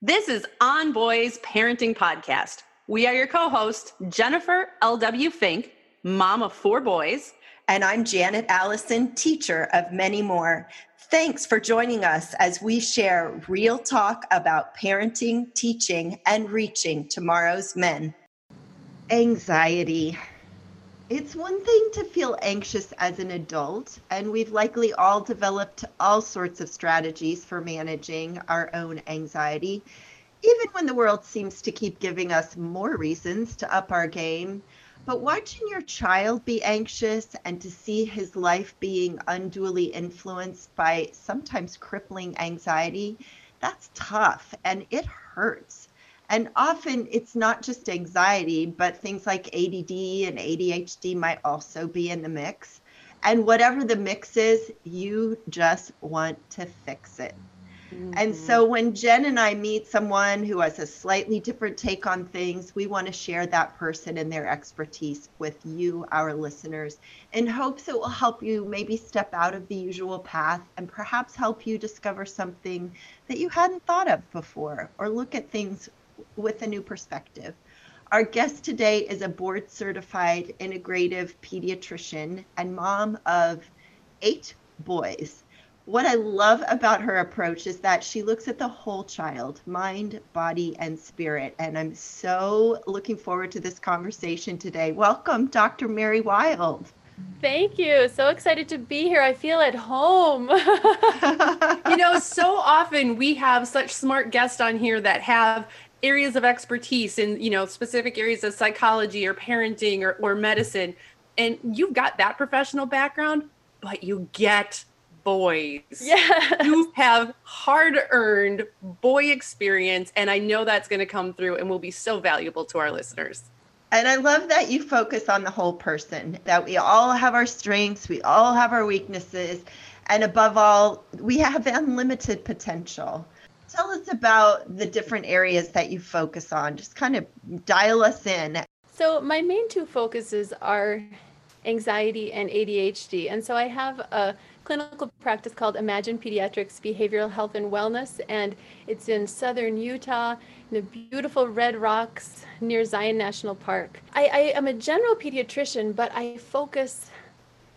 This is On Boys Parenting Podcast. We are your co host, Jennifer L.W. Fink, mom of four boys. And I'm Janet Allison, teacher of many more. Thanks for joining us as we share real talk about parenting, teaching, and reaching tomorrow's men. Anxiety. It's one thing to feel anxious as an adult, and we've likely all developed all sorts of strategies for managing our own anxiety, even when the world seems to keep giving us more reasons to up our game. But watching your child be anxious and to see his life being unduly influenced by sometimes crippling anxiety, that's tough and it hurts. And often it's not just anxiety, but things like ADD and ADHD might also be in the mix. And whatever the mix is, you just want to fix it. Mm-hmm. And so when Jen and I meet someone who has a slightly different take on things, we want to share that person and their expertise with you, our listeners, in hopes it will help you maybe step out of the usual path and perhaps help you discover something that you hadn't thought of before or look at things with a new perspective. Our guest today is a board certified integrative pediatrician and mom of eight boys. What I love about her approach is that she looks at the whole child, mind, body, and spirit. And I'm so looking forward to this conversation today. Welcome, Dr. Mary Wilde. Thank you. So excited to be here. I feel at home. you know, so often we have such smart guests on here that have areas of expertise in you know specific areas of psychology or parenting or, or medicine. And you've got that professional background but you get boys. Yeah you have hard earned boy experience and i know that's going to come through and will be so valuable to our listeners. And I love that you focus on the whole person, that we all have our strengths, we all have our weaknesses, and above all, we have unlimited potential. Tell us about the different areas that you focus on. Just kind of dial us in. So, my main two focuses are anxiety and ADHD. And so, I have a clinical practice called Imagine Pediatrics Behavioral Health and Wellness, and it's in southern Utah, in the beautiful Red Rocks near Zion National Park. I, I am a general pediatrician, but I focus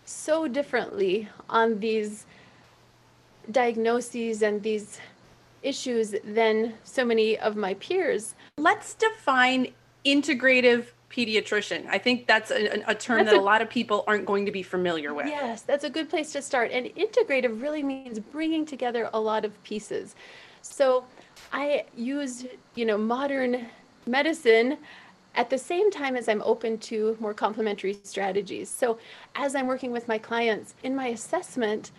so differently on these diagnoses and these issues than so many of my peers. Let's define integrative pediatrician. I think that's a, a term that's that a, a, lot of people aren't going to be familiar with. Yes, that's a good place to start. And integrative really means bringing together a lot of pieces. So I use, you know, modern medicine at the same time as I'm open to more complementary strategies. So as I'm working with my clients in my assessment,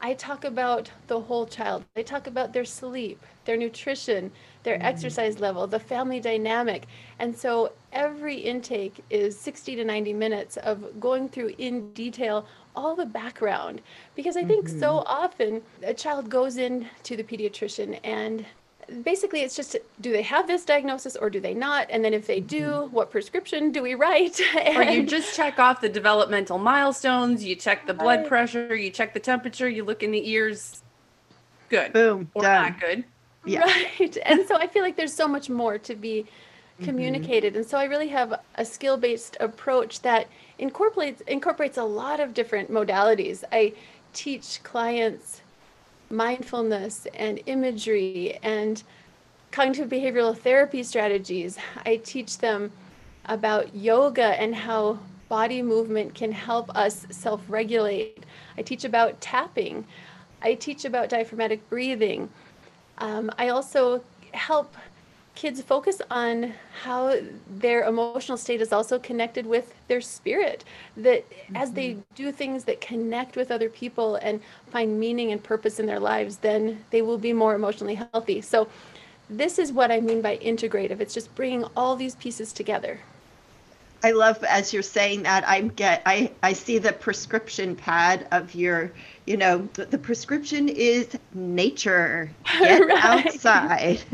I talk about the whole child. I talk about their sleep, their nutrition, their mm-hmm. exercise level, the family dynamic. And so every intake is 60 to 90 minutes of going through in detail all the background. Because I think mm-hmm. so often a child goes in to the pediatrician and basically it's just do they have this diagnosis or do they not and then if they do mm-hmm. what prescription do we write and, or you just check off the developmental milestones you check the blood pressure you check the temperature you look in the ears good boom or done. not good yeah. right and so i feel like there's so much more to be mm-hmm. communicated mm-hmm. and so i really have a skill-based approach that incorporates incorporates a lot of different modalities i teach clients mindfulness and imagery and cognitive behavioral therapy strategies. I teach them about yoga and how body movement can help us self regulate. I teach about tapping. I teach about diaphragmatic breathing. Um, I also help kids focus on how their emotional state is also connected with their spirit that mm-hmm. as they mm-hmm. do things that connect with other people and find meaning and purpose in their lives then they will be more emotionally healthy so this is what i mean by integrative it's just bringing all these pieces together I love as you're saying that I get I I see the prescription pad of your you know the, the prescription is nature get right. outside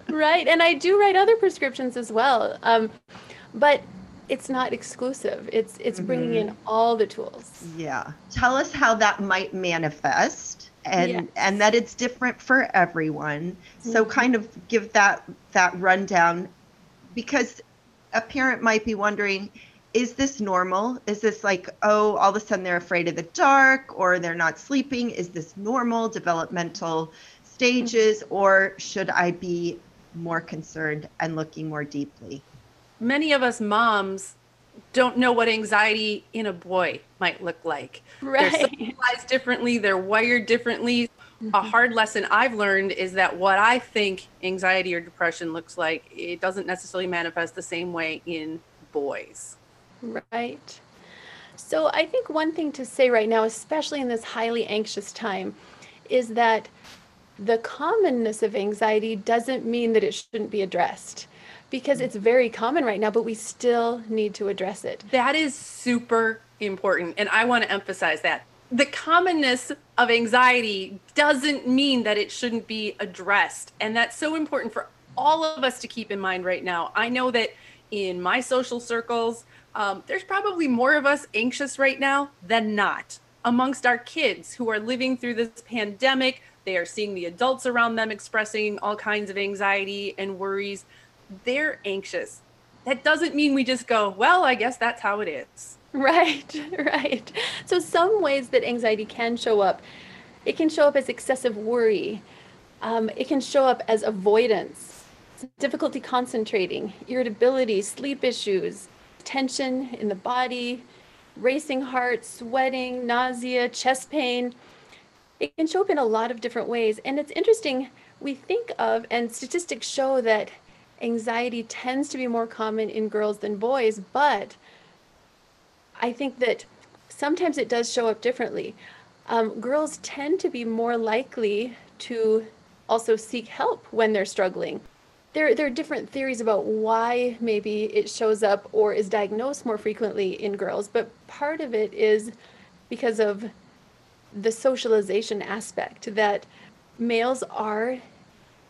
right and I do write other prescriptions as well um, but it's not exclusive it's it's bringing mm-hmm. in all the tools yeah tell us how that might manifest and yes. and that it's different for everyone so mm-hmm. kind of give that that rundown because a parent might be wondering is this normal? Is this like, oh, all of a sudden they're afraid of the dark or they're not sleeping? Is this normal developmental stages or should I be more concerned and looking more deeply? Many of us moms don't know what anxiety in a boy might look like. Right. They're socialized differently, they're wired differently. Mm-hmm. A hard lesson I've learned is that what I think anxiety or depression looks like, it doesn't necessarily manifest the same way in boys. Right. So I think one thing to say right now, especially in this highly anxious time, is that the commonness of anxiety doesn't mean that it shouldn't be addressed because it's very common right now, but we still need to address it. That is super important. And I want to emphasize that the commonness of anxiety doesn't mean that it shouldn't be addressed. And that's so important for all of us to keep in mind right now. I know that in my social circles, um, there's probably more of us anxious right now than not. Amongst our kids who are living through this pandemic, they are seeing the adults around them expressing all kinds of anxiety and worries. They're anxious. That doesn't mean we just go, well, I guess that's how it is. Right, right. So, some ways that anxiety can show up it can show up as excessive worry, um, it can show up as avoidance, difficulty concentrating, irritability, sleep issues, tension in the body, racing heart, sweating, nausea, chest pain. It can show up in a lot of different ways. And it's interesting, we think of, and statistics show that anxiety tends to be more common in girls than boys, but I think that sometimes it does show up differently. Um, girls tend to be more likely to also seek help when they're struggling. There, there are different theories about why maybe it shows up or is diagnosed more frequently in girls, but part of it is because of the socialization aspect that males are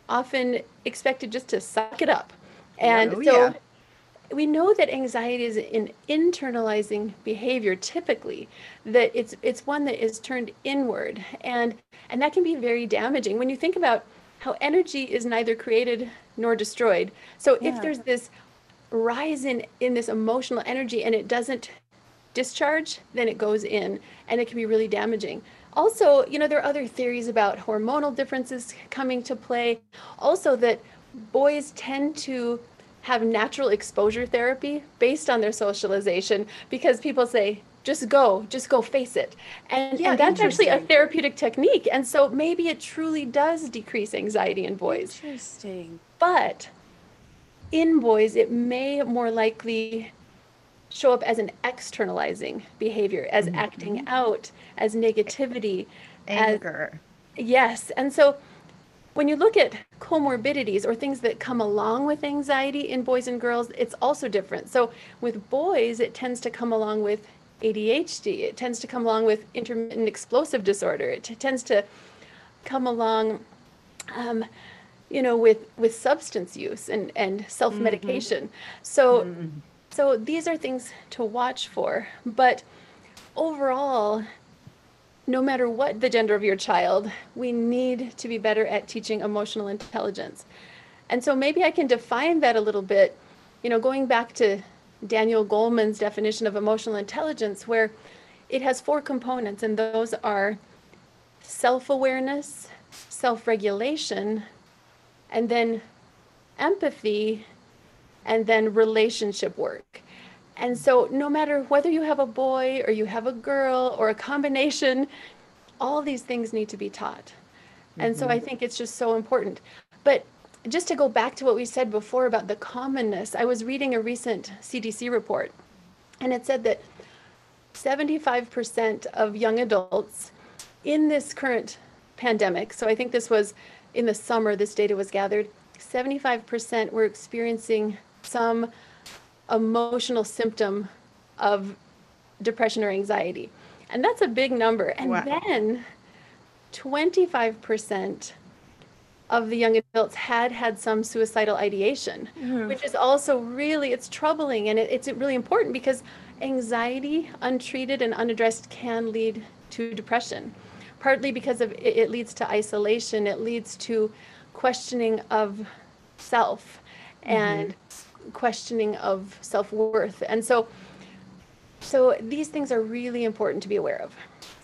often expected just to suck it up. And oh, so yeah we know that anxiety is an internalizing behavior typically that it's it's one that is turned inward and and that can be very damaging when you think about how energy is neither created nor destroyed so yeah. if there's this rise in in this emotional energy and it doesn't discharge then it goes in and it can be really damaging also you know there are other theories about hormonal differences coming to play. Also that boys tend to have natural exposure therapy based on their socialization because people say just go just go face it. And, yeah, and that's actually a therapeutic technique. And so maybe it truly does decrease anxiety in boys. Interesting. But in boys it may more likely show up as an externalizing behavior as mm-hmm. acting out as negativity anger as, yes and so when you look at comorbidities or things that come along with anxiety in boys and girls, it's also different. So with boys, it tends to come along with ADHD. It tends to come along with intermittent explosive disorder. It t- tends to come along, um, you know, with with substance use and and self medication. Mm-hmm. So, mm-hmm. So these are things to watch for. But overall, no matter what the gender of your child, we need to be better at teaching emotional intelligence. And so maybe I can define that a little bit, you know, going back to Daniel Goleman's definition of emotional intelligence, where it has four components, and those are self awareness, self regulation, and then empathy, and then relationship work. And so, no matter whether you have a boy or you have a girl or a combination, all these things need to be taught. Mm-hmm. And so, I mm-hmm. think it's just so important. But just to go back to what we said before about the commonness, I was reading a recent CDC report, and it said that 75% of young adults in this current pandemic, so I think this was in the summer, this data was gathered, 75% were experiencing some emotional symptom of depression or anxiety. And that's a big number. And wow. then 25% of the young adults had had some suicidal ideation, mm-hmm. which is also really it's troubling and it, it's really important because anxiety untreated and unaddressed can lead to depression partly because of it, it leads to isolation it leads to questioning of self mm-hmm. and. Questioning of self-worth and so so these things are really important to be aware of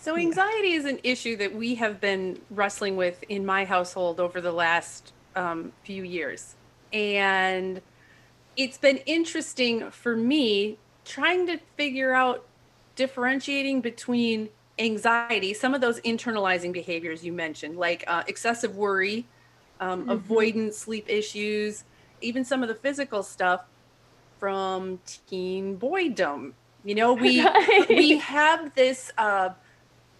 so anxiety is an issue that we have been wrestling with in my household over the last um, few years. And it's been interesting for me trying to figure out differentiating between anxiety, some of those internalizing behaviors you mentioned, like uh, excessive worry, um, mm-hmm. avoidance, sleep issues, even some of the physical stuff from teen boydom. You know, we we have this uh,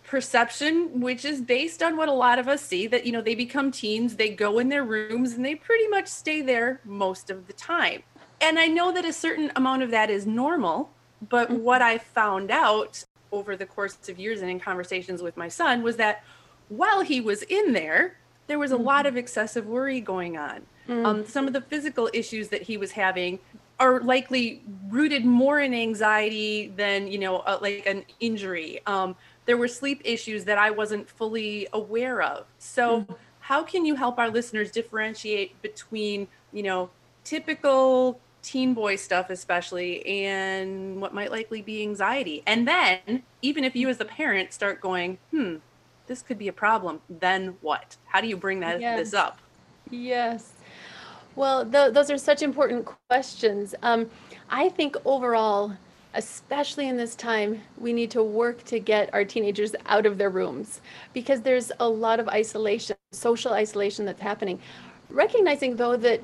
perception which is based on what a lot of us see that you know they become teens they go in their rooms and they pretty much stay there most of the time and i know that a certain amount of that is normal but mm-hmm. what i found out over the course of years and in conversations with my son was that while he was in there there was a mm-hmm. lot of excessive worry going on mm-hmm. um, some of the physical issues that he was having are likely rooted more in anxiety than you know uh, like an injury um, there were sleep issues that I wasn't fully aware of. So, mm-hmm. how can you help our listeners differentiate between, you know, typical teen boy stuff, especially, and what might likely be anxiety? And then, even if you as the parent start going, hmm, this could be a problem, then what? How do you bring that yes. this up? Yes. Well, th- those are such important questions. Um, I think overall, especially in this time, we need to work to get our teenagers out of their rooms because there's a lot of isolation, social isolation that's happening. Recognizing though that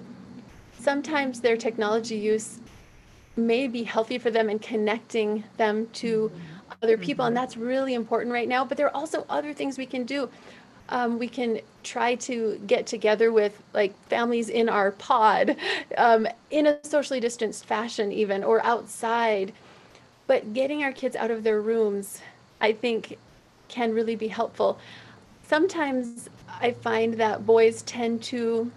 sometimes their technology use may be healthy for them and connecting them to other people, and that's really important right now. But there are also other things we can do. Um, we can try to get together with like families in our pod um, in a socially distanced fashion, even or outside but getting our kids out of their rooms, I think, can really be helpful. Sometimes I find that boys tend to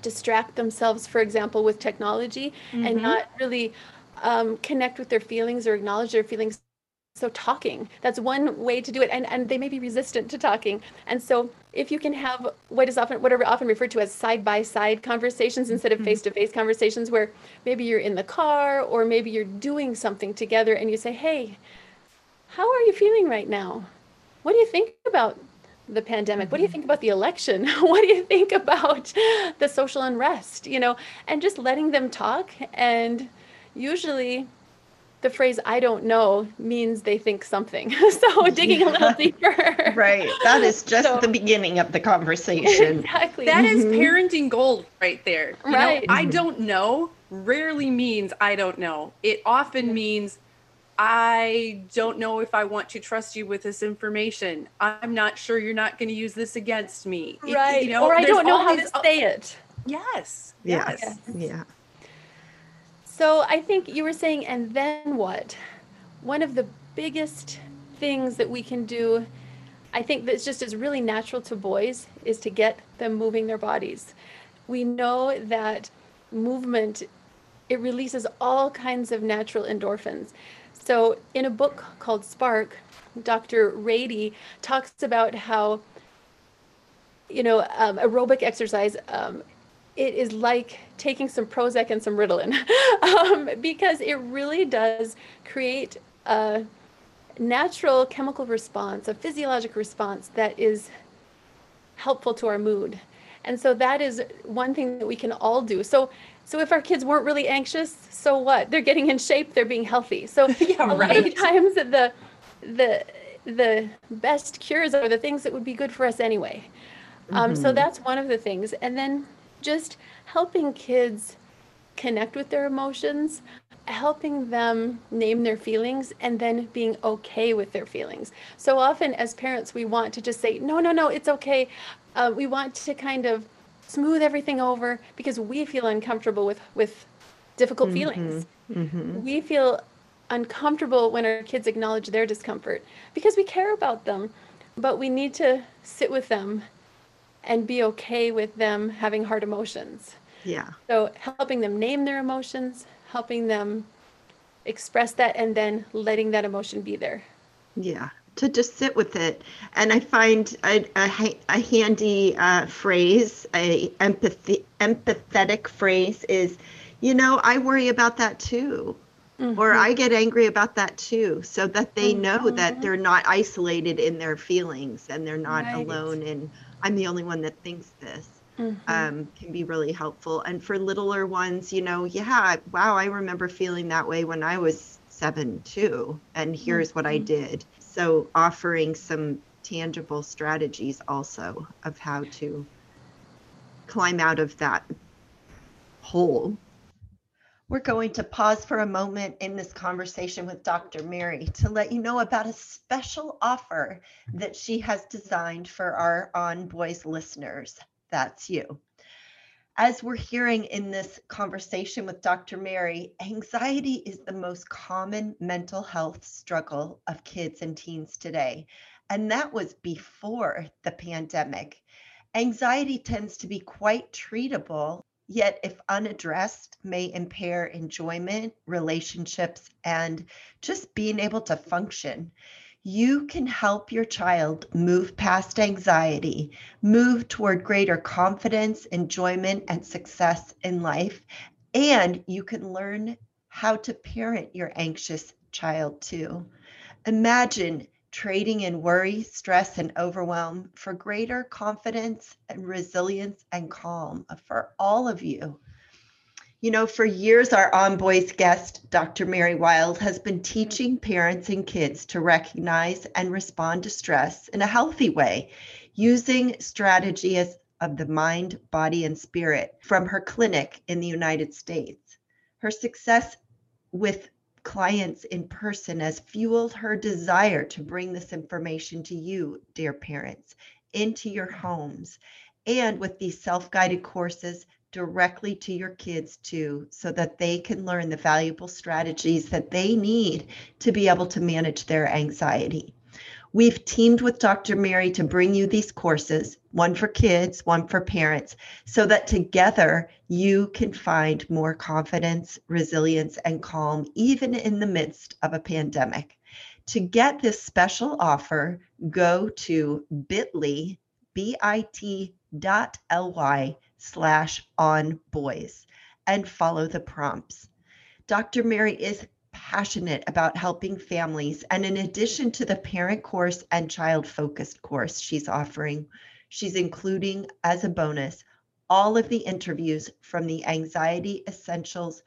distract themselves, for example, with technology mm-hmm. and not really um, connect with their feelings or acknowledge their feelings so talking that's one way to do it and and they may be resistant to talking. And so if you can have what is often what are often referred to as side by side conversations instead of face to face conversations where maybe you're in the car or maybe you're doing something together and you say hey how are you feeling right now? What do you think about the pandemic? What do you mm-hmm. think about the election? What do you think about the social unrest? You know and just letting them talk and usually the phrase I don't know means they think something. so digging yeah. a little deeper. right. That is just so, the beginning of the conversation. exactly. That mm-hmm. is parenting gold right there. You right. Know, I don't know rarely means I don't know. It often mm-hmm. means I don't know if I want to trust you with this information. I'm not sure you're not going to use this against me. Right. It, you know, or I don't know how to say it. Yes. Yes. yes. Yeah. So I think you were saying, and then what? One of the biggest things that we can do, I think that's just is really natural to boys, is to get them moving their bodies. We know that movement it releases all kinds of natural endorphins. So in a book called Spark, Dr. Ratey talks about how you know um, aerobic exercise um, it is like taking some Prozac and some Ritalin um, because it really does create a natural chemical response, a physiologic response that is helpful to our mood. And so that is one thing that we can all do. So so if our kids weren't really anxious, so what? They're getting in shape, they're being healthy. So yeah, a right. lot of times the the the best cures are the things that would be good for us anyway. Um, mm-hmm. So that's one of the things. And then just helping kids connect with their emotions, helping them name their feelings, and then being okay with their feelings. So often, as parents, we want to just say, no, no, no, it's okay. Uh, we want to kind of smooth everything over because we feel uncomfortable with, with difficult mm-hmm. feelings. Mm-hmm. We feel uncomfortable when our kids acknowledge their discomfort because we care about them, but we need to sit with them and be okay with them having hard emotions. Yeah. So helping them name their emotions, helping them express that, and then letting that emotion be there. Yeah. To just sit with it, and I find a, a, a handy uh, phrase, a empathy empathetic phrase is, you know, I worry about that too. Mm-hmm. Or I get angry about that too, so that they mm-hmm. know that they're not isolated in their feelings and they're not right. alone in I'm the only one that thinks this. Mm-hmm. Um, can be really helpful. And for littler ones, you know, yeah, wow, I remember feeling that way when I was seven too. And here's what I mm-hmm. did. So offering some tangible strategies also of how to climb out of that hole we're going to pause for a moment in this conversation with Dr. Mary to let you know about a special offer that she has designed for our On Boys listeners. That's you. As we're hearing in this conversation with Dr. Mary, anxiety is the most common mental health struggle of kids and teens today. And that was before the pandemic. Anxiety tends to be quite treatable yet if unaddressed may impair enjoyment relationships and just being able to function. You can help your child move past anxiety move toward greater confidence enjoyment and success in life and you can learn how to parent your anxious child too. Imagine trading in worry, stress, and overwhelm for greater confidence and resilience and calm for all of you. You know, for years, our On Boys guest, Dr. Mary Wilde, has been teaching parents and kids to recognize and respond to stress in a healthy way using strategies of the mind, body, and spirit from her clinic in the United States. Her success with clients in person has fueled her desire to bring this information to you, dear parents, into your homes, and with these self guided courses directly to your kids too, so that they can learn the valuable strategies that they need to be able to manage their anxiety. We've teamed with Dr. Mary to bring you these courses, one for kids, one for parents, so that together you can find more confidence, resilience, and calm, even in the midst of a pandemic. To get this special offer, go to bit.ly, B-I-T dot L-Y slash on boys and follow the prompts. Dr. Mary is passionate about helping families. And in addition to the parent course and child focused course she's offering, she's including as a bonus all of the interviews from the Anxiety Essentials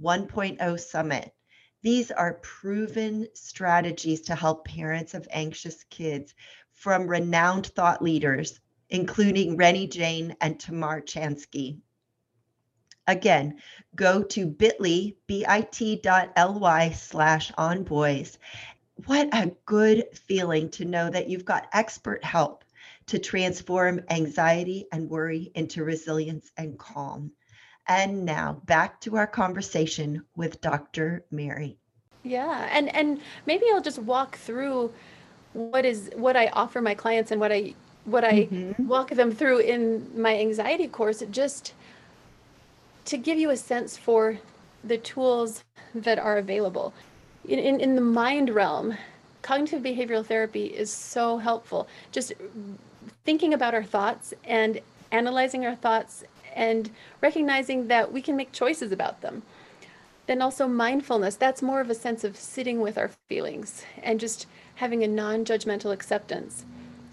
1.0 Summit. These are proven strategies to help parents of anxious kids from renowned thought leaders, including Renee Jain and Tamar Chansky. Again, go to bit.ly, bit.ly slash on boys. What a good feeling to know that you've got expert help to transform anxiety and worry into resilience and calm. And now back to our conversation with Dr. Mary. Yeah, and and maybe I'll just walk through what is what I offer my clients and what I what I mm-hmm. walk them through in my anxiety course just to give you a sense for the tools that are available. In, in, in the mind realm, cognitive behavioral therapy is so helpful. Just thinking about our thoughts and analyzing our thoughts and recognizing that we can make choices about them. Then also mindfulness, that's more of a sense of sitting with our feelings and just having a non judgmental acceptance.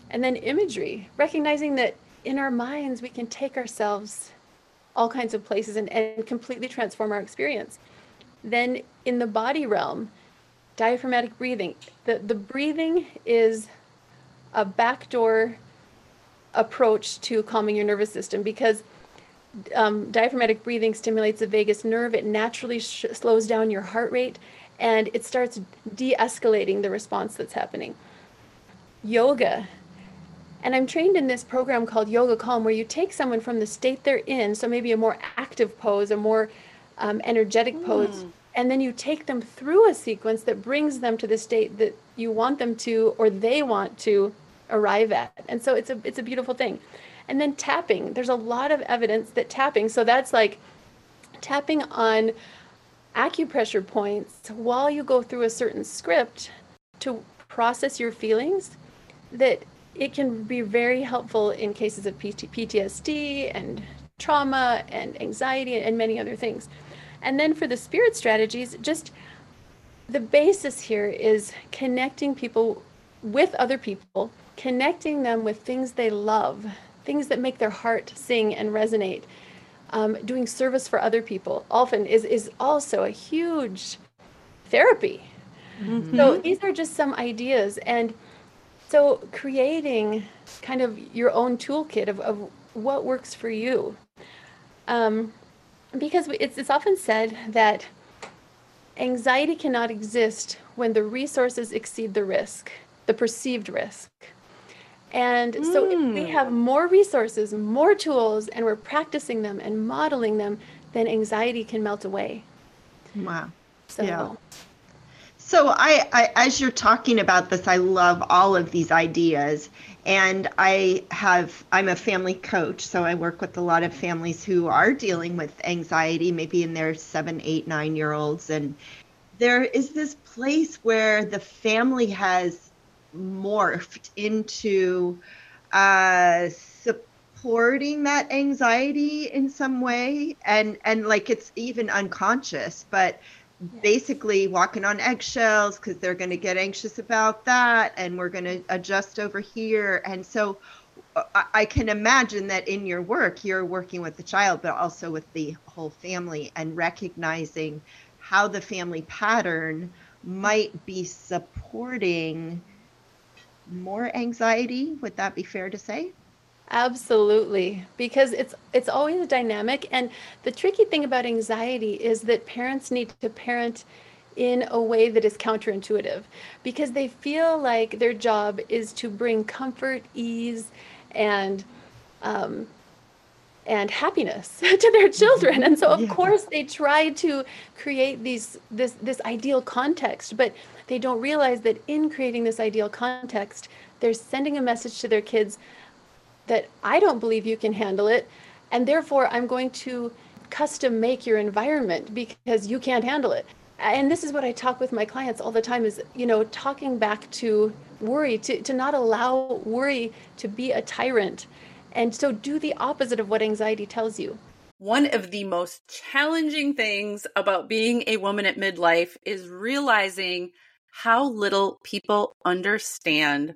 And then imagery, recognizing that in our minds we can take ourselves all kinds of places and, and completely transform our experience. Then in the body realm, diaphragmatic breathing. The, the breathing is a backdoor approach to calming your nervous system because um, diaphragmatic breathing stimulates the vagus nerve. It naturally sh- slows down your heart rate and it starts de escalating the response that's happening. Yoga. And I'm trained in this program called Yoga Calm, where you take someone from the state they're in, so maybe a more active pose, a more um, energetic pose, mm. and then you take them through a sequence that brings them to the state that you want them to or they want to arrive at. And so it's a it's a beautiful thing. And then tapping. There's a lot of evidence that tapping, so that's like tapping on acupressure points while you go through a certain script to process your feelings that it can be very helpful in cases of PTSD and trauma and anxiety and many other things. And then for the spirit strategies, just the basis here is connecting people with other people, connecting them with things they love, things that make their heart sing and resonate. Um, doing service for other people often is, is also a huge therapy. Mm-hmm. So these are just some ideas. And so creating kind of your own toolkit of, of what works for you. Um, because it's, it's often said that anxiety cannot exist when the resources exceed the risk, the perceived risk. And mm. so if we hmm. have more resources, more tools, and we're practicing them and modeling them, then anxiety can melt away. Wow. So, yeah. So I, I, as you're talking about this, I love all of these ideas. And I have, I'm a family coach, so I work with a lot of families who are dealing with anxiety, maybe in their seven, eight, nine year olds. And there is this place where the family has morphed into uh, supporting that anxiety in some way. And, and like it's even unconscious, but basically walking on eggshells because they're going to get anxious about that and we're going to adjust over here. And so uh, I can imagine that in your work you're working with the child but also with the whole family and recognizing how the family pattern might be supporting more anxiety. Would that be fair to say Absolutely, because it's it's always a dynamic and the tricky thing about anxiety is that parents need to parent in a way that is counterintuitive because they feel like their job is to bring comfort, ease, and um, and happiness to their children and so of yeah. course they try to create these this this ideal context but they don't realize that in creating this ideal context they're sending a message to their kids that I don't believe you can handle it. And therefore, I'm going to custom make your environment because you can't handle it. And this is what I talk with my clients all the time is, you know, talking back to worry, to, to not allow worry to be a tyrant. And so do the opposite of what anxiety tells you. One of the most challenging things about being a woman at midlife is realizing how little people understand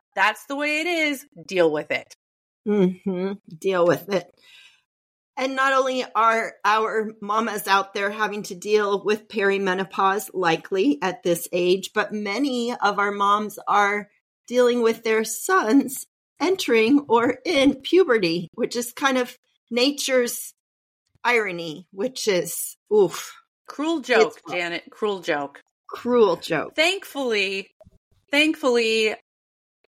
that's the way it is. Deal with it. Mm-hmm. Deal with it. And not only are our mamas out there having to deal with perimenopause, likely at this age, but many of our moms are dealing with their sons entering or in puberty, which is kind of nature's irony, which is oof. Cruel joke, Janet. Cruel joke. Cruel joke. Thankfully, thankfully,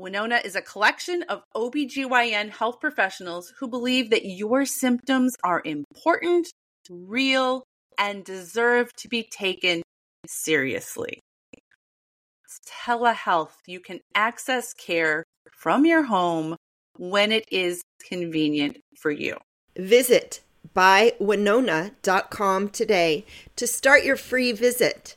Winona is a collection of OBGYN health professionals who believe that your symptoms are important, real, and deserve to be taken seriously. telehealth. You can access care from your home when it is convenient for you. Visit bywinona.com today to start your free visit.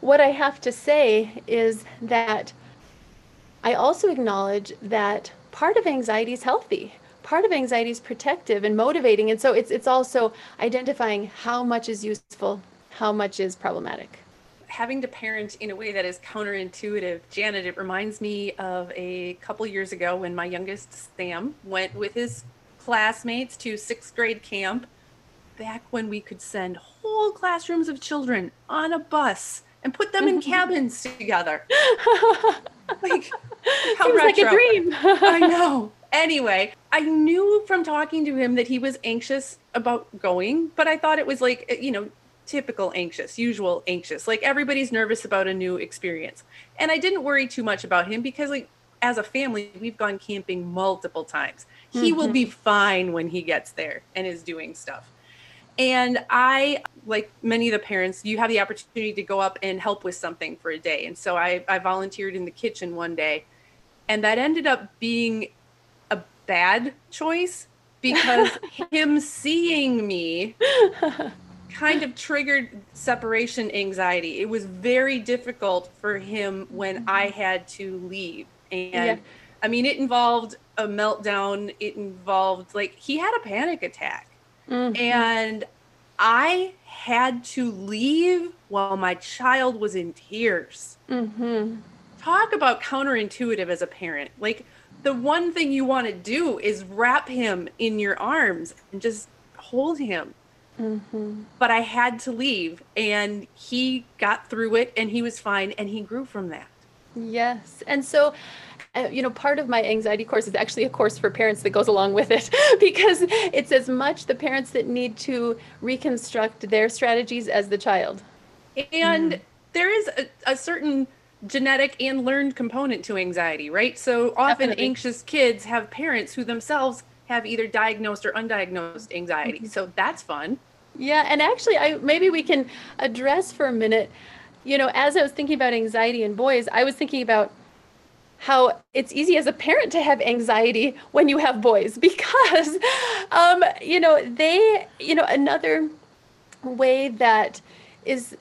what I have to say is that I also acknowledge that part of anxiety is healthy. Part of anxiety is protective and motivating. And so it's, it's also identifying how much is useful, how much is problematic having to parent in a way that is counterintuitive. Janet, it reminds me of a couple years ago when my youngest Sam went with his classmates to sixth grade camp back when we could send whole classrooms of children on a bus and put them in cabins together. like, how Seems retro. like a dream. I know. Anyway, I knew from talking to him that he was anxious about going, but I thought it was like, you know, typical anxious, usual anxious. Like everybody's nervous about a new experience. And I didn't worry too much about him because like as a family, we've gone camping multiple times. Mm-hmm. He will be mm-hmm. fine when he gets there and is doing stuff. And I, like many of the parents, you have the opportunity to go up and help with something for a day. And so I, I volunteered in the kitchen one day. And that ended up being a bad choice because him seeing me kind of triggered separation anxiety. It was very difficult for him when mm-hmm. I had to leave. And yeah. I mean, it involved a meltdown, it involved like he had a panic attack. Mm-hmm. And I had to leave while my child was in tears. Mm-hmm. Talk about counterintuitive as a parent. Like, the one thing you want to do is wrap him in your arms and just hold him. Mm-hmm. But I had to leave, and he got through it, and he was fine, and he grew from that. Yes. And so, uh, you know, part of my anxiety course is actually a course for parents that goes along with it because it's as much the parents that need to reconstruct their strategies as the child. And mm. there is a, a, certain genetic and learned component to anxiety, right? So often Definitely. anxious kids have parents who themselves have either diagnosed or undiagnosed anxiety. Mm-hmm. So that's fun. Yeah, and actually, I maybe we can address for a minute. You know, as I was thinking about anxiety in boys, I was thinking about how it's easy as a parent to have anxiety when you have boys because, um, you know, they, you know, another way that is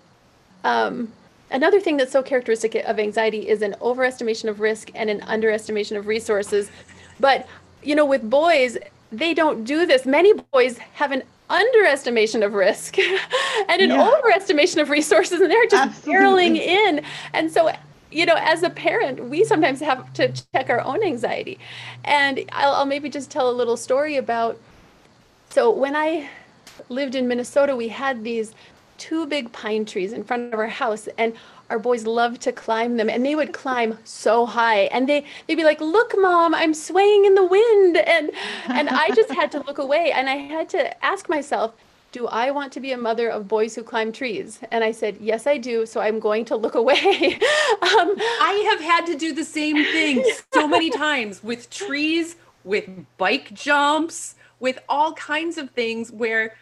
um, another thing that's so characteristic of anxiety is an overestimation of risk and an underestimation of resources. But, you know, with boys, they don't do this. Many boys have an underestimation of risk and an yeah. overestimation of resources and they're just Absolutely. barreling in and so you know as a parent we sometimes have to check our own anxiety. And I'll, I'll maybe just tell a little story about so when i lived in minnesota we had these two big pine trees in front of our house and our boys loved to climb them and they would climb so high and they they'd be like look mom i'm swaying in the wind and and i just had to look away and i had to ask myself do I want to be a mother of boys who climb trees? And I said, yes, I do. So I'm going to look away. um, I have had to do the same thing so many times with trees, with bike jumps, with all kinds of things where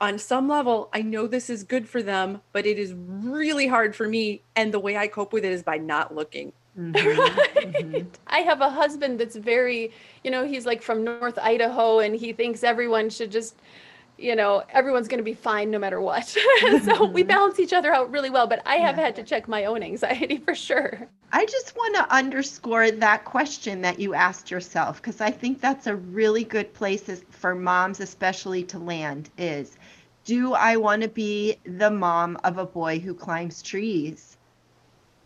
on some level, I know this is good for them, but it is really hard for me. And the way I cope with it is by not looking. Mm-hmm. right. Mm-hmm. I have a husband that's very, you know, he's like from North Idaho and he thinks everyone should just, you know, everyone's going to be fine no matter what. so we balance each other out really well. But I have yeah. had to check my own anxiety for sure. I just want to underscore that question that you asked yourself because I think that's a really good place for moms, especially to land is do I want to be the mom of a boy who climbs trees?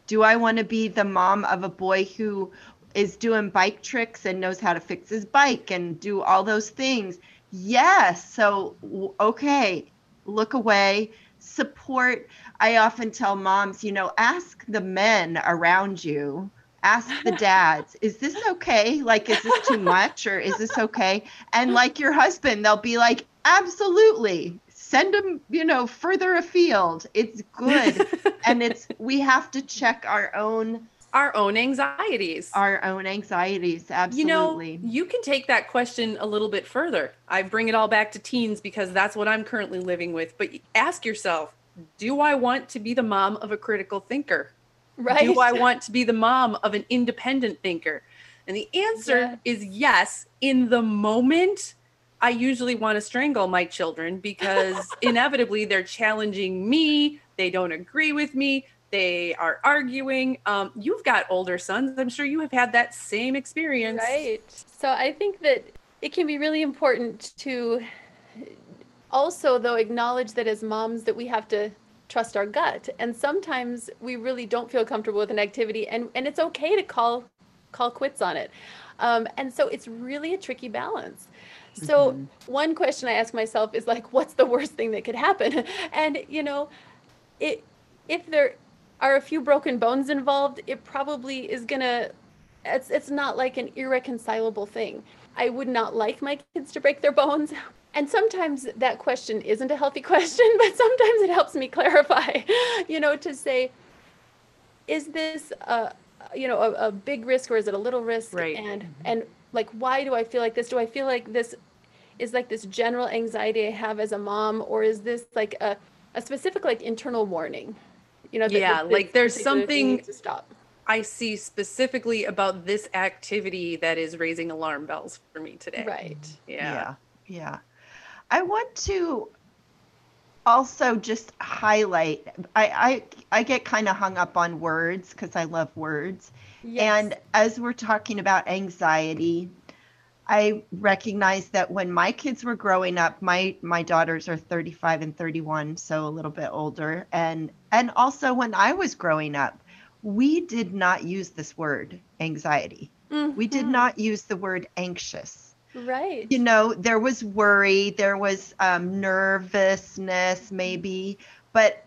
Do I want to be the mom of a boy who is doing bike tricks and knows how to fix his bike and do all those things? Yes. So, okay, look away. support. I often tell moms, you know, ask the men around you ask the dads is this okay like is this too much or is this okay and like your husband they'll be like absolutely send them you know further afield it's good and it's we have to check our own our own anxieties our own anxieties absolutely you know you can take that question a little bit further i bring it all back to teens because that's what i'm currently living with but ask yourself do i want to be the mom of a critical thinker Right. Do I want to be the mom of an independent thinker? And the answer yeah. is yes. In the moment, I usually want to strangle my children because inevitably they're challenging me. They don't agree with me. They are arguing. Um, you've got older sons. I'm sure you have had that same experience. Right. So I think that it can be really important to also, though, acknowledge that as moms that we have to trust our gut and sometimes we really don't feel comfortable with an activity and and it's okay to call call quits on it um, and so it's really a tricky balance so mm-hmm. one question i ask myself is like what's the worst thing that could happen and you know it if there are a few broken bones involved it probably is gonna it's it's not like an irreconcilable thing i would not like my kids to break their bones and sometimes that question isn't a healthy question, but sometimes it helps me clarify, you know, to say, is this a, you know, a, a big risk or is it a little risk? Right. And, mm-hmm. and like, why do I feel like this? Do I feel like this is like this general anxiety I have as a mom, or is this like a, a specific like internal warning? You know, that, yeah, that like there's something to stop. I see specifically about this activity that is raising alarm bells for me today. Right. Yeah. Yeah. yeah. I want to also just highlight I I, I get kind of hung up on words because I love words. Yes. And as we're talking about anxiety, I recognize that when my kids were growing up, my my daughters are 35 and 31, so a little bit older, and and also when I was growing up, we did not use this word anxiety. Mm-hmm. We did mm-hmm. not use the word anxious Right. You know, there was worry, there was um, nervousness, maybe, but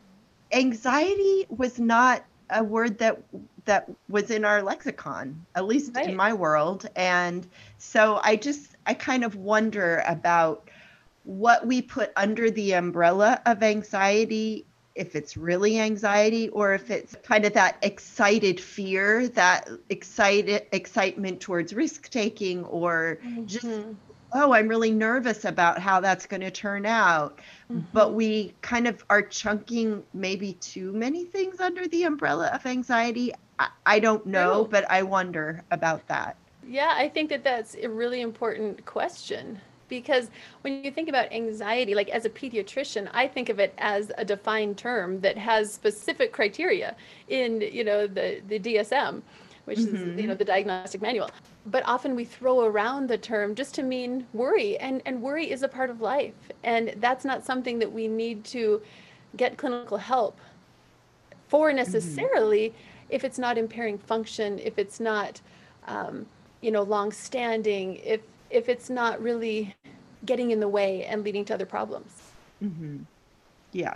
anxiety was not a word that that was in our lexicon, at least right. in my world. And so I just I kind of wonder about what we put under the umbrella of anxiety if it's really anxiety or if it's kind of that excited fear, that excited excitement towards risk taking or mm-hmm. just oh, I'm really nervous about how that's going to turn out. Mm-hmm. But we kind of are chunking maybe too many things under the umbrella of anxiety. I, I don't know, but I wonder about that. Yeah, I think that that's a really important question because when you think about anxiety like as a pediatrician i think of it as a defined term that has specific criteria in you know the the dsm which mm-hmm. is you know the diagnostic manual but often we throw around the term just to mean worry and and worry is a part of life and that's not something that we need to get clinical help for mm-hmm. necessarily mm-hmm. if it's not impairing function if it's not um, you know long standing if if it's not really getting in the way and leading to other problems. Mm-hmm. Yeah.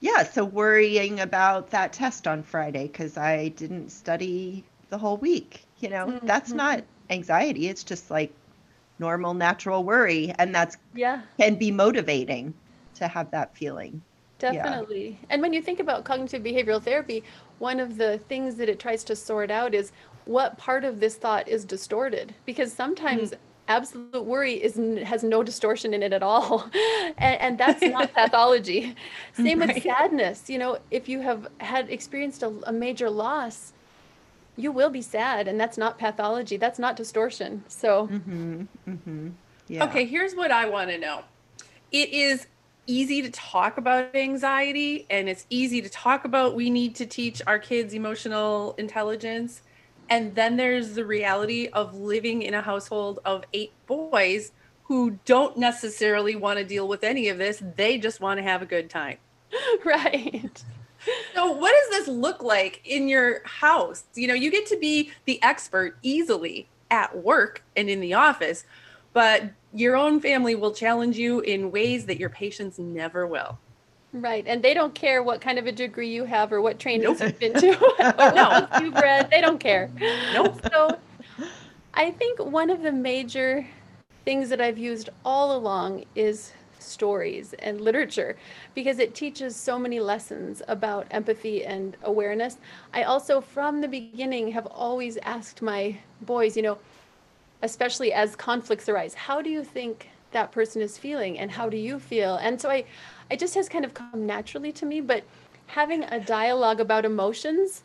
Yeah. So worrying about that test on Friday because I didn't study the whole week, you know, mm-hmm. that's not anxiety. It's just like normal, natural worry. And that's, yeah, can be motivating to have that feeling. Definitely. Yeah. And when you think about cognitive behavioral therapy, one of the things that it tries to sort out is what part of this thought is distorted because sometimes mm absolute worry is has no distortion in it at all and, and that's not pathology same right. with sadness you know if you have had experienced a, a, major loss you will be sad and that's not pathology that's not distortion so mm-hmm. Mm-hmm. Yeah. okay here's what i want to know it is easy to talk about anxiety and it's easy to talk about we need to teach our kids emotional intelligence and then there's the reality of living in a household of eight boys who don't necessarily want to deal with any of this. They just want to have a good time. Right. So, what does this look like in your house? You know, you get to be the expert easily at work and in the office, but your own family will challenge you in ways that your patients never will. Right. And they don't care what kind of a degree you have or what trainings you've been to no. you've read. They don't care. Nope. So I think one of the major things that I've used all along is stories and literature because it teaches so many lessons about empathy and awareness. I also, from the beginning, have always asked my boys, you know, especially as conflicts arise, how do you think that person is feeling and how do you feel? And so I, it just has kind of come naturally to me, but having a dialogue about emotions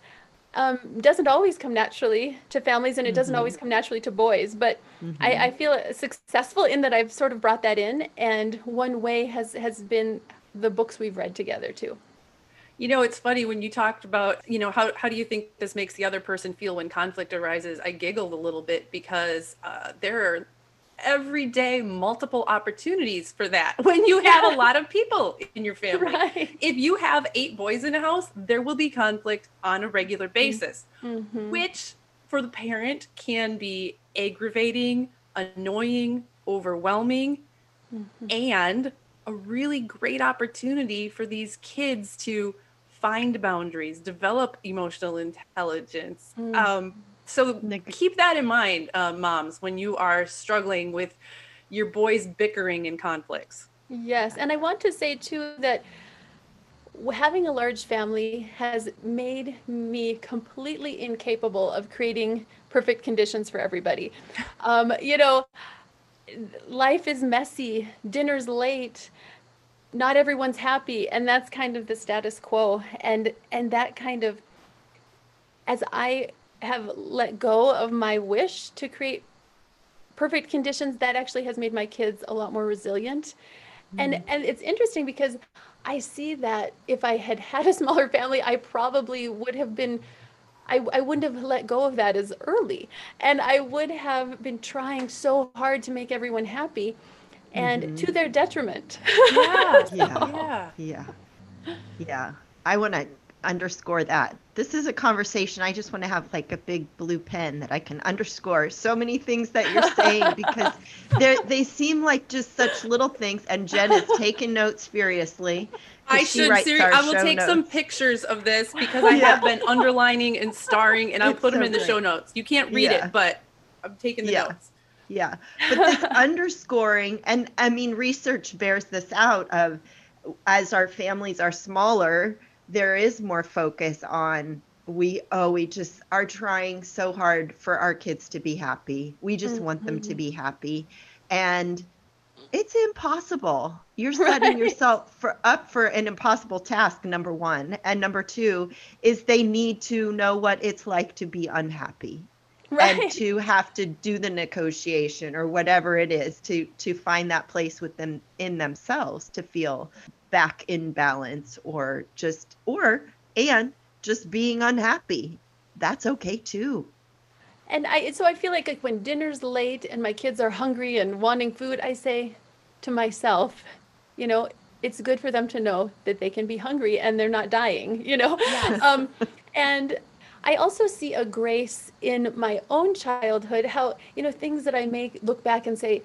um, doesn't always come naturally to families and it doesn't mm-hmm. always come naturally to boys but mm-hmm. I, I, feel successful in that i've sort of brought that in and one way has has been the books we've read together too you know it's funny when you talked about you know how, how do you think this makes the other person feel when conflict arises i giggled a little bit because uh, there are every day multiple opportunities for that when you have a lot of people in your family. Right. If you have eight boys in a house, there will be conflict on a regular mm-hmm. basis, mm-hmm. which for the parent can be aggravating, annoying, overwhelming, mm-hmm. and a really great opportunity for these kids to find boundaries, develop emotional intelligence, mm-hmm. um, so keep that in mind, uh, moms, when you are struggling with your boys bickering and conflicts. Yes. And I want to say too that having a large family has made me completely incapable of creating perfect conditions for everybody. Um, you know, life is messy, dinner's late, not everyone's happy, and that's kind of the status quo. And and that kind of as I have let go of my wish to create perfect conditions that actually has made my kids a lot more resilient. Mm. and and it's interesting because i see that if i had had a smaller family i probably would have been I, I wouldn't have let go of that as early. And i would have been trying so hard to make everyone happy and mm-hmm. to their detriment. Yeah. Yeah. Yeah. Yeah. I want to underscore that. This is a conversation. I just want to have like a big blue pen that I can underscore so many things that you're saying because they they seem like just such little things. And Jen is taking notes furiously. I should seriously. I will take notes. some pictures of this because I yeah. have been underlining and starring, and I'll put so them in the show notes. You can't read yeah. it, but I'm taking the yeah. notes. Yeah, but this underscoring, and I mean, research bears this out. Of as our families are smaller, there is more focus on we oh we just are trying so hard for our kids to be happy we just mm-hmm. want them to mm-hmm. be happy and it's impossible you're setting right. yourself for up for an impossible task number one and number two is they need to know what it's like to be unhappy right. and to have to do the negotiation or whatever it is to to find that place with them in themselves to feel back in balance or just or and just being unhappy. That's okay too. And i so i feel like, like when dinner's late and my kids are hungry and wanting food i say to myself you know it's good for them to know that they can be hungry and they're not dying you know? Yes. um, and i also see a grace in my own childhood how you know things that i may look back and say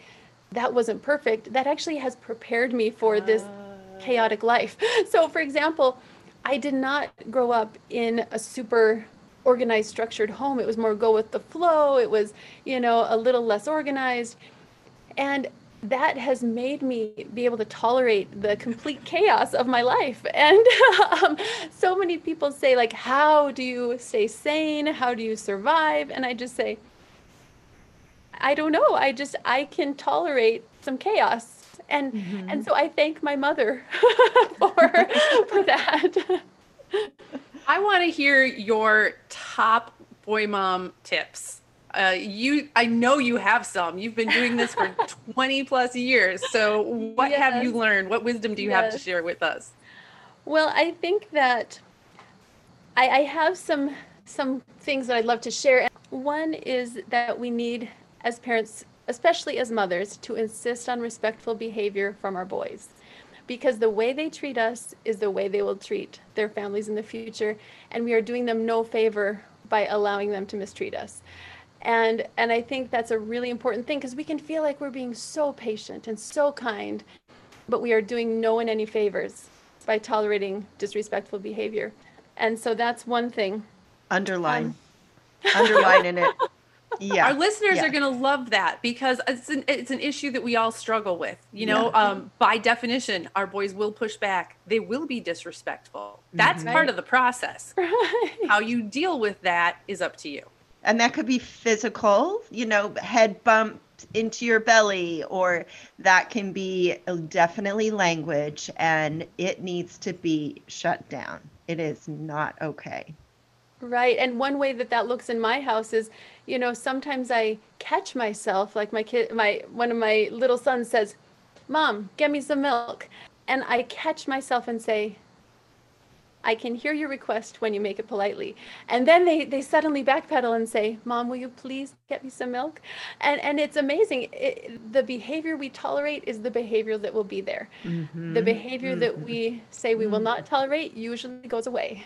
that wasn't perfect that actually has prepared me for this uh chaotic life. So, for example, I did not grow up in a super organized, structured home. It was more go with the flow. It was, you know, a little less organized. And that has made me be able to tolerate the complete chaos of my life. And um, so many people say, like, how do you stay sane? How do you survive? And I just say, I don't know. I just, I can tolerate some chaos and mm-hmm. and so I thank my mother for for that. I want to hear your top boy mom tips. Uh, you, I know you have some. You've been doing this for 20 plus years. So, what yes. have you learned? What wisdom do you yes. have to share with us? Well, I think that I, I have some some things that I'd love to share. One is that we need, as parents, especially as mothers, to insist on respectful behavior from our boys. Because the way they treat us is the way they will treat their families in the future, and we are doing them no favor by allowing them to mistreat us. And and I think that's a really important thing because we can feel like we're being so patient and so kind, but we are doing no one any favors by tolerating disrespectful behavior. And so that's one thing. Underline. Um, Underline in it. Yeah. Our listeners yeah. are going to love that because it's an, it's an issue that we all struggle with. You know, yeah. um, by definition, our boys will push back. They will be disrespectful. That's mm-hmm. part of the process. Right. How you deal with that is up to you. And that could be physical, you know, head bump into your belly, or that can be definitely language, and it needs to be shut down. It is not okay. Right. And one way that that looks in my house is, you know, sometimes I catch myself, like my kid, my, one of my little sons says, Mom, get me some milk. And I catch myself and say, I can hear your request when you make it politely. And then they, they suddenly backpedal and say, Mom, will you please get me some milk? And, and it's amazing. It, the behavior we tolerate is the behavior that will be there. Mm-hmm. The behavior mm-hmm. that we say we will not tolerate usually goes away.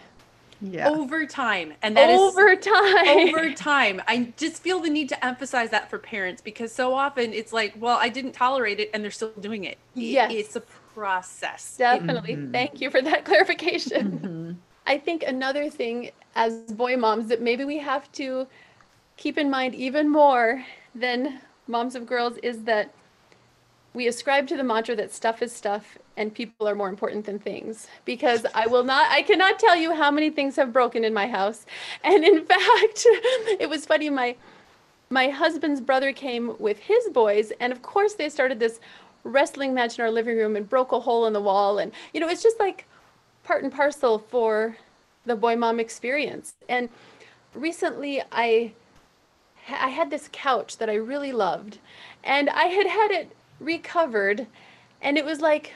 Yeah. Over time. And that over is time. Over time. I just feel the need to emphasize that for parents because so often it's like, well, I didn't tolerate it and they're still doing it. Yes. It's a process. Definitely. Mm-hmm. Thank you for that clarification. Mm-hmm. I think another thing as boy moms that maybe we have to keep in mind even more than moms of girls is that we ascribe to the mantra that stuff is stuff and people are more important than things because i will not i cannot tell you how many things have broken in my house and in fact it was funny my my husband's brother came with his boys and of course they started this wrestling match in our living room and broke a hole in the wall. And, you know, it's just like part and parcel for the boy mom experience. And recently I I had this couch that I really loved and I had had it recovered and it was like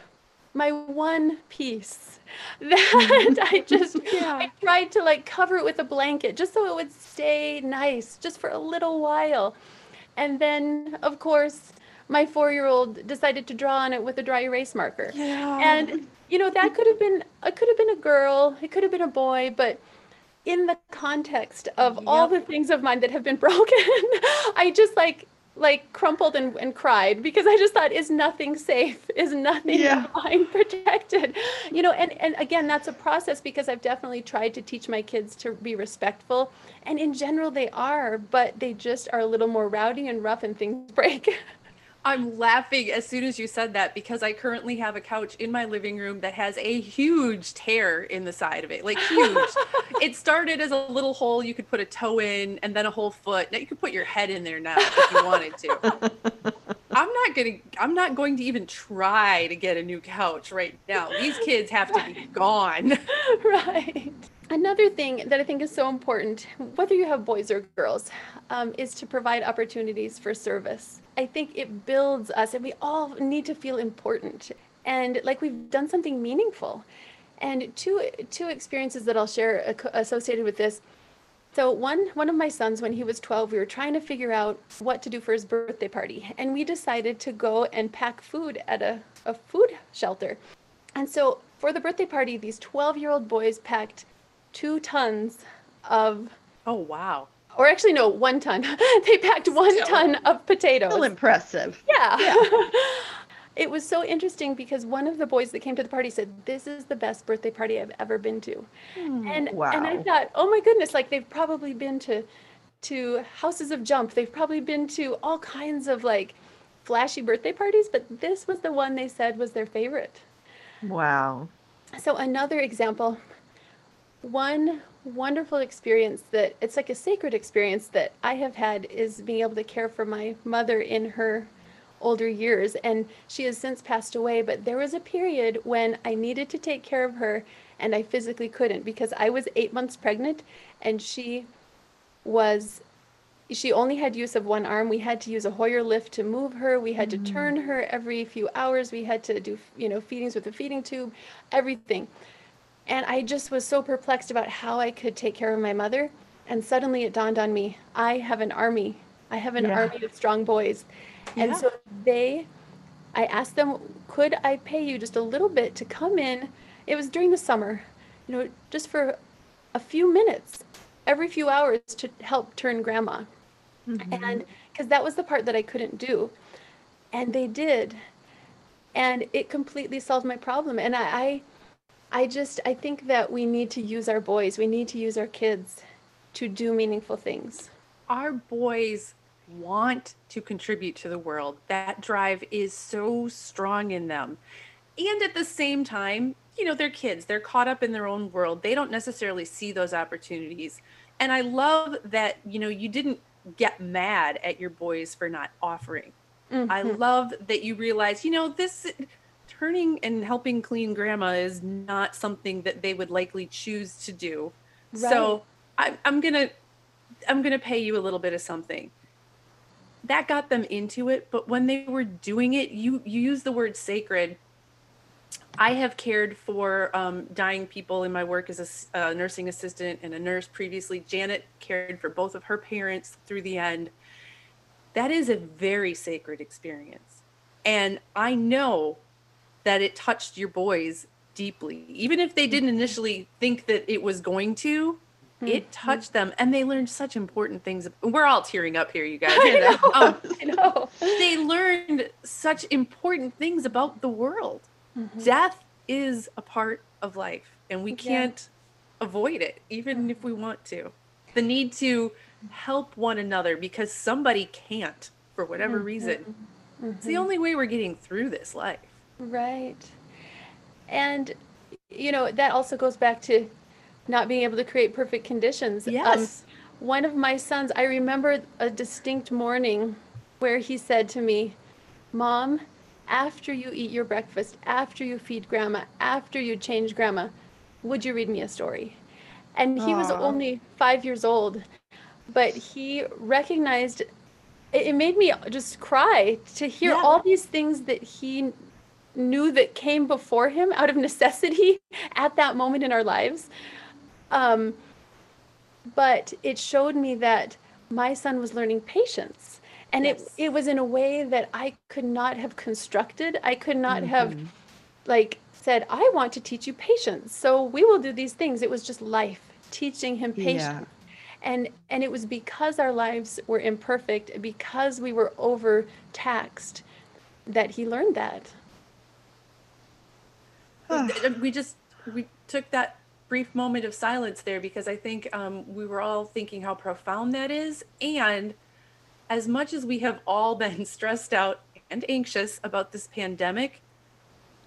my one piece that mm-hmm. I just yeah. I tried to like cover it with a blanket just so it would stay nice just for a little while. And then of course my four year old decided to draw on it with a dry erase marker. Yeah. And you know, that could have been it could have been a girl, it could have been a boy, but in the context of yep. all the things of mine that have been broken, I just like like crumpled and, and cried because I just thought is nothing safe, is nothing yeah. mine protected. You know, and, and again that's a process because I've definitely tried to teach my kids to be respectful. And in general they are, but they just are a little more rowdy and rough and things break. I'm laughing as soon as you said that because I currently have a couch in my living room that has a huge tear in the side of it. Like huge. it started as a little hole you could put a toe in and then a whole foot. Now you could put your head in there now if you wanted to. I'm not going to I'm not going to even try to get a new couch right now. These kids have to be gone. right. Another thing that I think is so important, whether you have boys or girls, um, is to provide opportunities for service. I think it builds us, and we all need to feel important and like we've done something meaningful. And two two experiences that I'll share associated with this. So one one of my sons, when he was 12, we were trying to figure out what to do for his birthday party, and we decided to go and pack food at a, a food shelter. And so for the birthday party, these 12 year old boys packed two tons of. Oh, wow. Or actually, no, one ton. they packed one Still. ton of potatoes. Still impressive. Yeah. yeah. it was so interesting because one of the boys that came to the party said, "This is the best birthday party I've ever been to," mm, and wow. and I thought, "Oh my goodness!" Like they've probably been to to houses of jump. They've probably been to all kinds of like flashy birthday parties, but this was the one they said was their favorite. Wow. So another example, one wonderful experience that it's like a sacred experience that I have had is being able to care for my mother in her older years. And she has since passed away but there was a period when I needed to take care of her and I physically couldn't because I was 8 months pregnant and she was she only had use of one arm. We had to use a hoyer lift to move her. We had mm-hmm. to turn her every few hours. We had to do you know feedings with a feeding tube everything and I just was so perplexed about how I could take care of my mother. And suddenly it dawned on me I have an army. I have an yeah. army of strong boys. And yeah. so they, I asked them, could I pay you just a little bit to come in? It was during the summer, you know, just for a few minutes, every few hours to help turn grandma. Mm-hmm. And because that was the part that I couldn't do. And they did. And it completely solved my problem. And I, I I just I think that we need to use our boys. We need to use our kids to do meaningful things. Our boys want to contribute to the world. That drive is so strong in them. And at the same time, you know, they're kids. They're caught up in their own world. They don't necessarily see those opportunities. And I love that, you know, you didn't get mad at your boys for not offering. Mm-hmm. I love that you realize, you know, this turning and helping clean grandma is not something that they would likely choose to do. Right. So I, I'm gonna I'm gonna pay you a little bit of something. That got them into it, but when they were doing it, you you use the word sacred. I have cared for um, dying people in my work as a, a nursing assistant and a nurse previously. Janet cared for both of her parents through the end. That is a very sacred experience. And I know that it touched your boys deeply. Even if they didn't initially think that it was going to, mm-hmm. it touched them and they learned such important things. We're all tearing up here, you guys. I know. Um, I know. They learned such important things about the world. Mm-hmm. Death is a part of life and we can't yeah. avoid it, even if we want to. The need to help one another because somebody can't for whatever mm-hmm. reason. It's the mm-hmm. only way we're getting through this life. Right. And, you know, that also goes back to not being able to create perfect conditions. Um, yes. Um, one of my sons, I remember a distinct morning where he said to me, Mom, after you eat your breakfast, after you feed grandma, after you change grandma, would you read me a story? And he Aww. was only five years old, but he recognized it made me just cry to hear yeah. all these things that he knew that came before him out of necessity at that moment in our lives. Um, but it showed me that my son was learning patience. And yes. it, it was in a way that I could not have constructed. I could not mm-hmm. have like said, I want to teach you patience. So we will do these things. It was just life teaching him patience. Yeah. And and it was because our lives were imperfect, because we were overtaxed that he learned that. We just we took that brief moment of silence there because I think um, we were all thinking how profound that is. And as much as we have all been stressed out and anxious about this pandemic,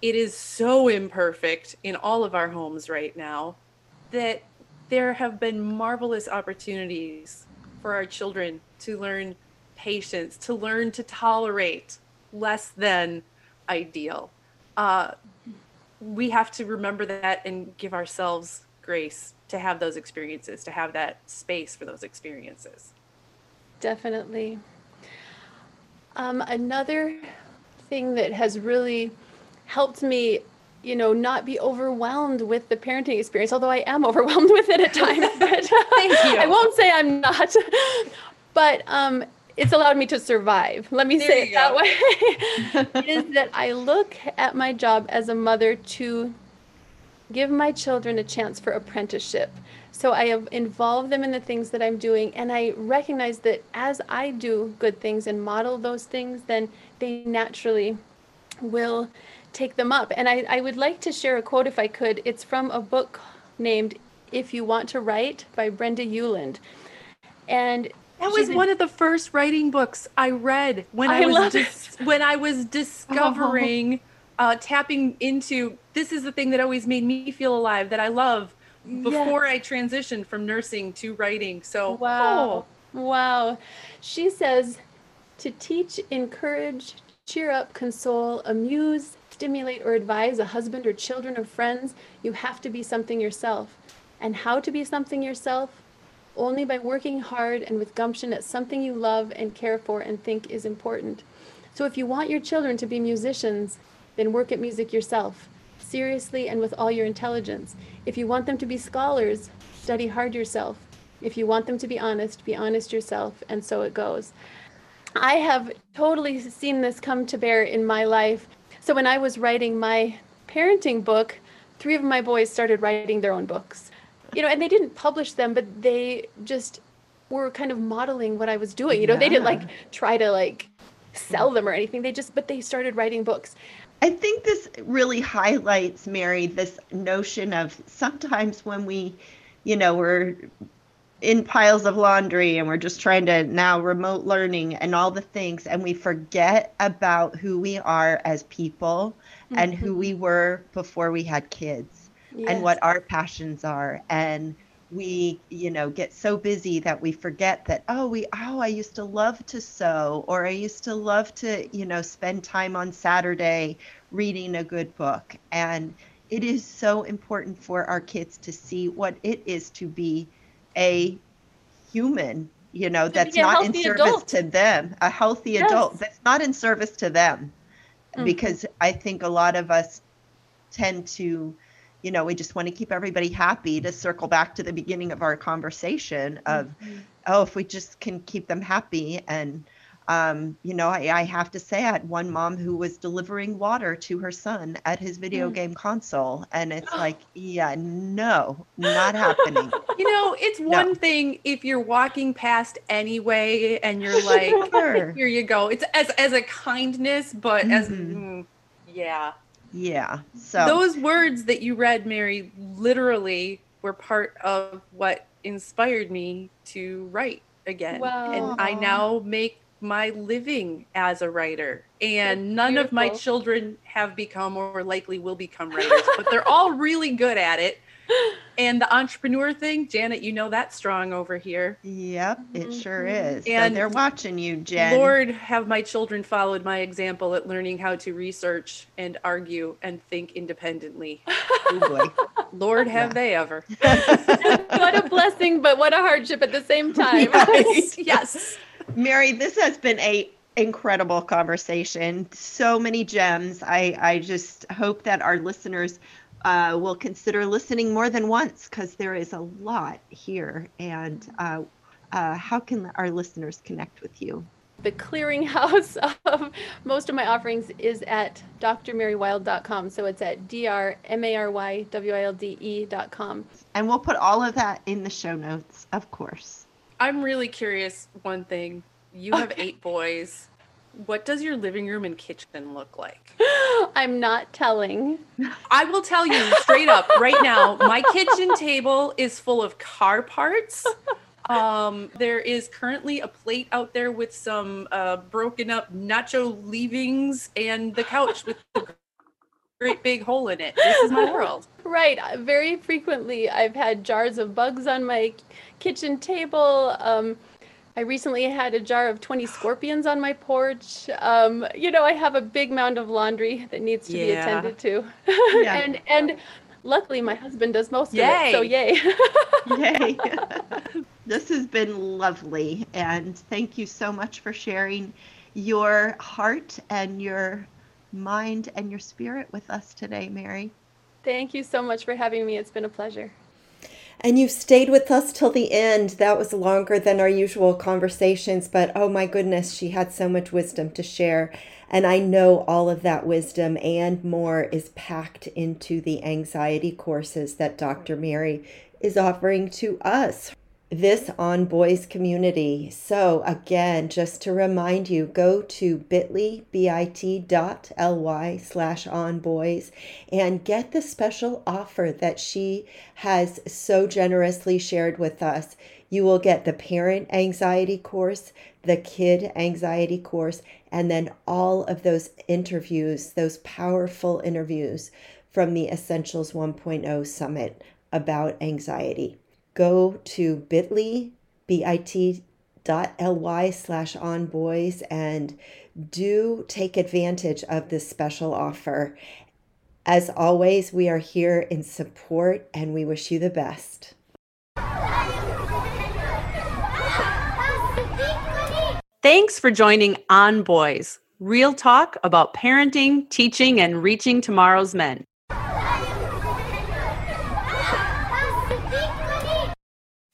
it is so imperfect in all of our homes right now that there have been marvelous opportunities for our children to learn patience, to learn to tolerate less than ideal. Uh, we have to remember that and give ourselves grace to have those experiences, to have that space for those experiences. Definitely. Um, another thing that has really helped me, you know, not be overwhelmed with the parenting experience, although I am overwhelmed with it at times, but I won't say I'm not. But um, it's allowed me to survive. Let me there say it that way. is that I look at my job as a mother to give my children a chance for apprenticeship. So I have involved them in the things that I'm doing, and I recognize that as I do good things and model those things, then they naturally will take them up. And I, I would like to share a quote if I could. It's from a book named If You Want to Write by Brenda Ueland. And that was one of the first writing books I read when I, I was dis- when I was discovering, oh. uh, tapping into this is the thing that always made me feel alive that I love before yes. I transitioned from nursing to writing. So wow, oh. wow. She says to teach, encourage, cheer up, console, amuse, stimulate, or advise a husband or children or friends, you have to be something yourself. And how to be something yourself? Only by working hard and with gumption at something you love and care for and think is important. So if you want your children to be musicians, then work at music yourself, seriously and with all your intelligence. If you want them to be scholars, study hard yourself. If you want them to be honest, be honest yourself, and so it goes. I have totally seen this come to bear in my life. So when I was writing my parenting book, three of my boys started writing their own books you know, and they didn't publish them, but they just were kind of modeling what I was doing. You know, yeah. they didn't like try to like sell them or anything. They just, but they started writing books. I think this really highlights, Mary, this notion of sometimes when we, you know, we're in piles of laundry and we're just trying to now remote learning and all the things, and we forget about who we are as people mm-hmm. and who we were before we had kids yes. and what our passions are. And we you know get so busy that we forget that oh we oh i used to love to sew or i used to love to you know spend time on saturday reading a good book and it is so important for our kids to see what it is to be a human you know to that's not in service adult. to them a healthy yes. adult that's not in service to them mm-hmm. because i think a lot of us tend to you know, we just want to keep everybody happy to circle back to the beginning of our conversation of, mm-hmm. oh, if we just can keep them happy. And, um, you know, I, I, have to say, I had one mom who was delivering water to her son at his video mm. game console. And it's like, yeah, no, not happening. You know, it's no. one thing if you're walking past anyway and you're like, sure. here you go. It's as, as a kindness, but mm-hmm. as, mm, yeah. Yeah. So those words that you read, Mary, literally were part of what inspired me to write again. Wow. And I now make my living as a writer. And That's none beautiful. of my children have become or likely will become writers, but they're all really good at it and the entrepreneur thing, Janet, you know that's strong over here. Yep, it mm-hmm. sure is. And so they're watching you, Jen. Lord, have my children followed my example at learning how to research and argue and think independently. Oh boy. Lord, have yeah. they ever. what a blessing, but what a hardship at the same time. Yes. yes. Mary, this has been a incredible conversation. So many gems. I, I just hope that our listeners uh, will consider listening more than once because there is a lot here. And uh, uh, how can our listeners connect with you? The clearinghouse of most of my offerings is at drmarywilde.com. So it's at D-R-M-A-R-Y-W-I-L-D-E.com. And we'll put all of that in the show notes, of course. I'm really curious one thing. You have okay. eight boys. What does your living room and kitchen look like? I'm not telling. I will tell you straight up right now. My kitchen table is full of car parts. Um, there is currently a plate out there with some uh, broken up nacho leavings and the couch with the great big hole in it. This is my world. Right. Very frequently, I've had jars of bugs on my kitchen table. Um, I recently had a jar of 20 scorpions on my porch. Um, you know, I have a big mound of laundry that needs to yeah. be attended to. Yeah. and and luckily my husband does most yay. of it. So yay. yay. this has been lovely and thank you so much for sharing your heart and your mind and your spirit with us today, Mary. Thank you so much for having me. It's been a pleasure. And you stayed with us till the end. That was longer than our usual conversations, but oh my goodness, she had so much wisdom to share. And I know all of that wisdom and more is packed into the anxiety courses that Dr. Mary is offering to us this on boys community. So again, just to remind you, go to bit.ly, bit dot ly slash on boys and get the special offer that she has so generously shared with us. You will get the parent anxiety course, the kid anxiety course, and then all of those interviews, those powerful interviews from the Essentials 1.0 Summit about anxiety go to bit.ly, bit dot ly slash on boys and do take advantage of this special offer. As always, we are here in support and we wish you the best. Thanks for joining On Boys, real talk about parenting, teaching, and reaching tomorrow's men.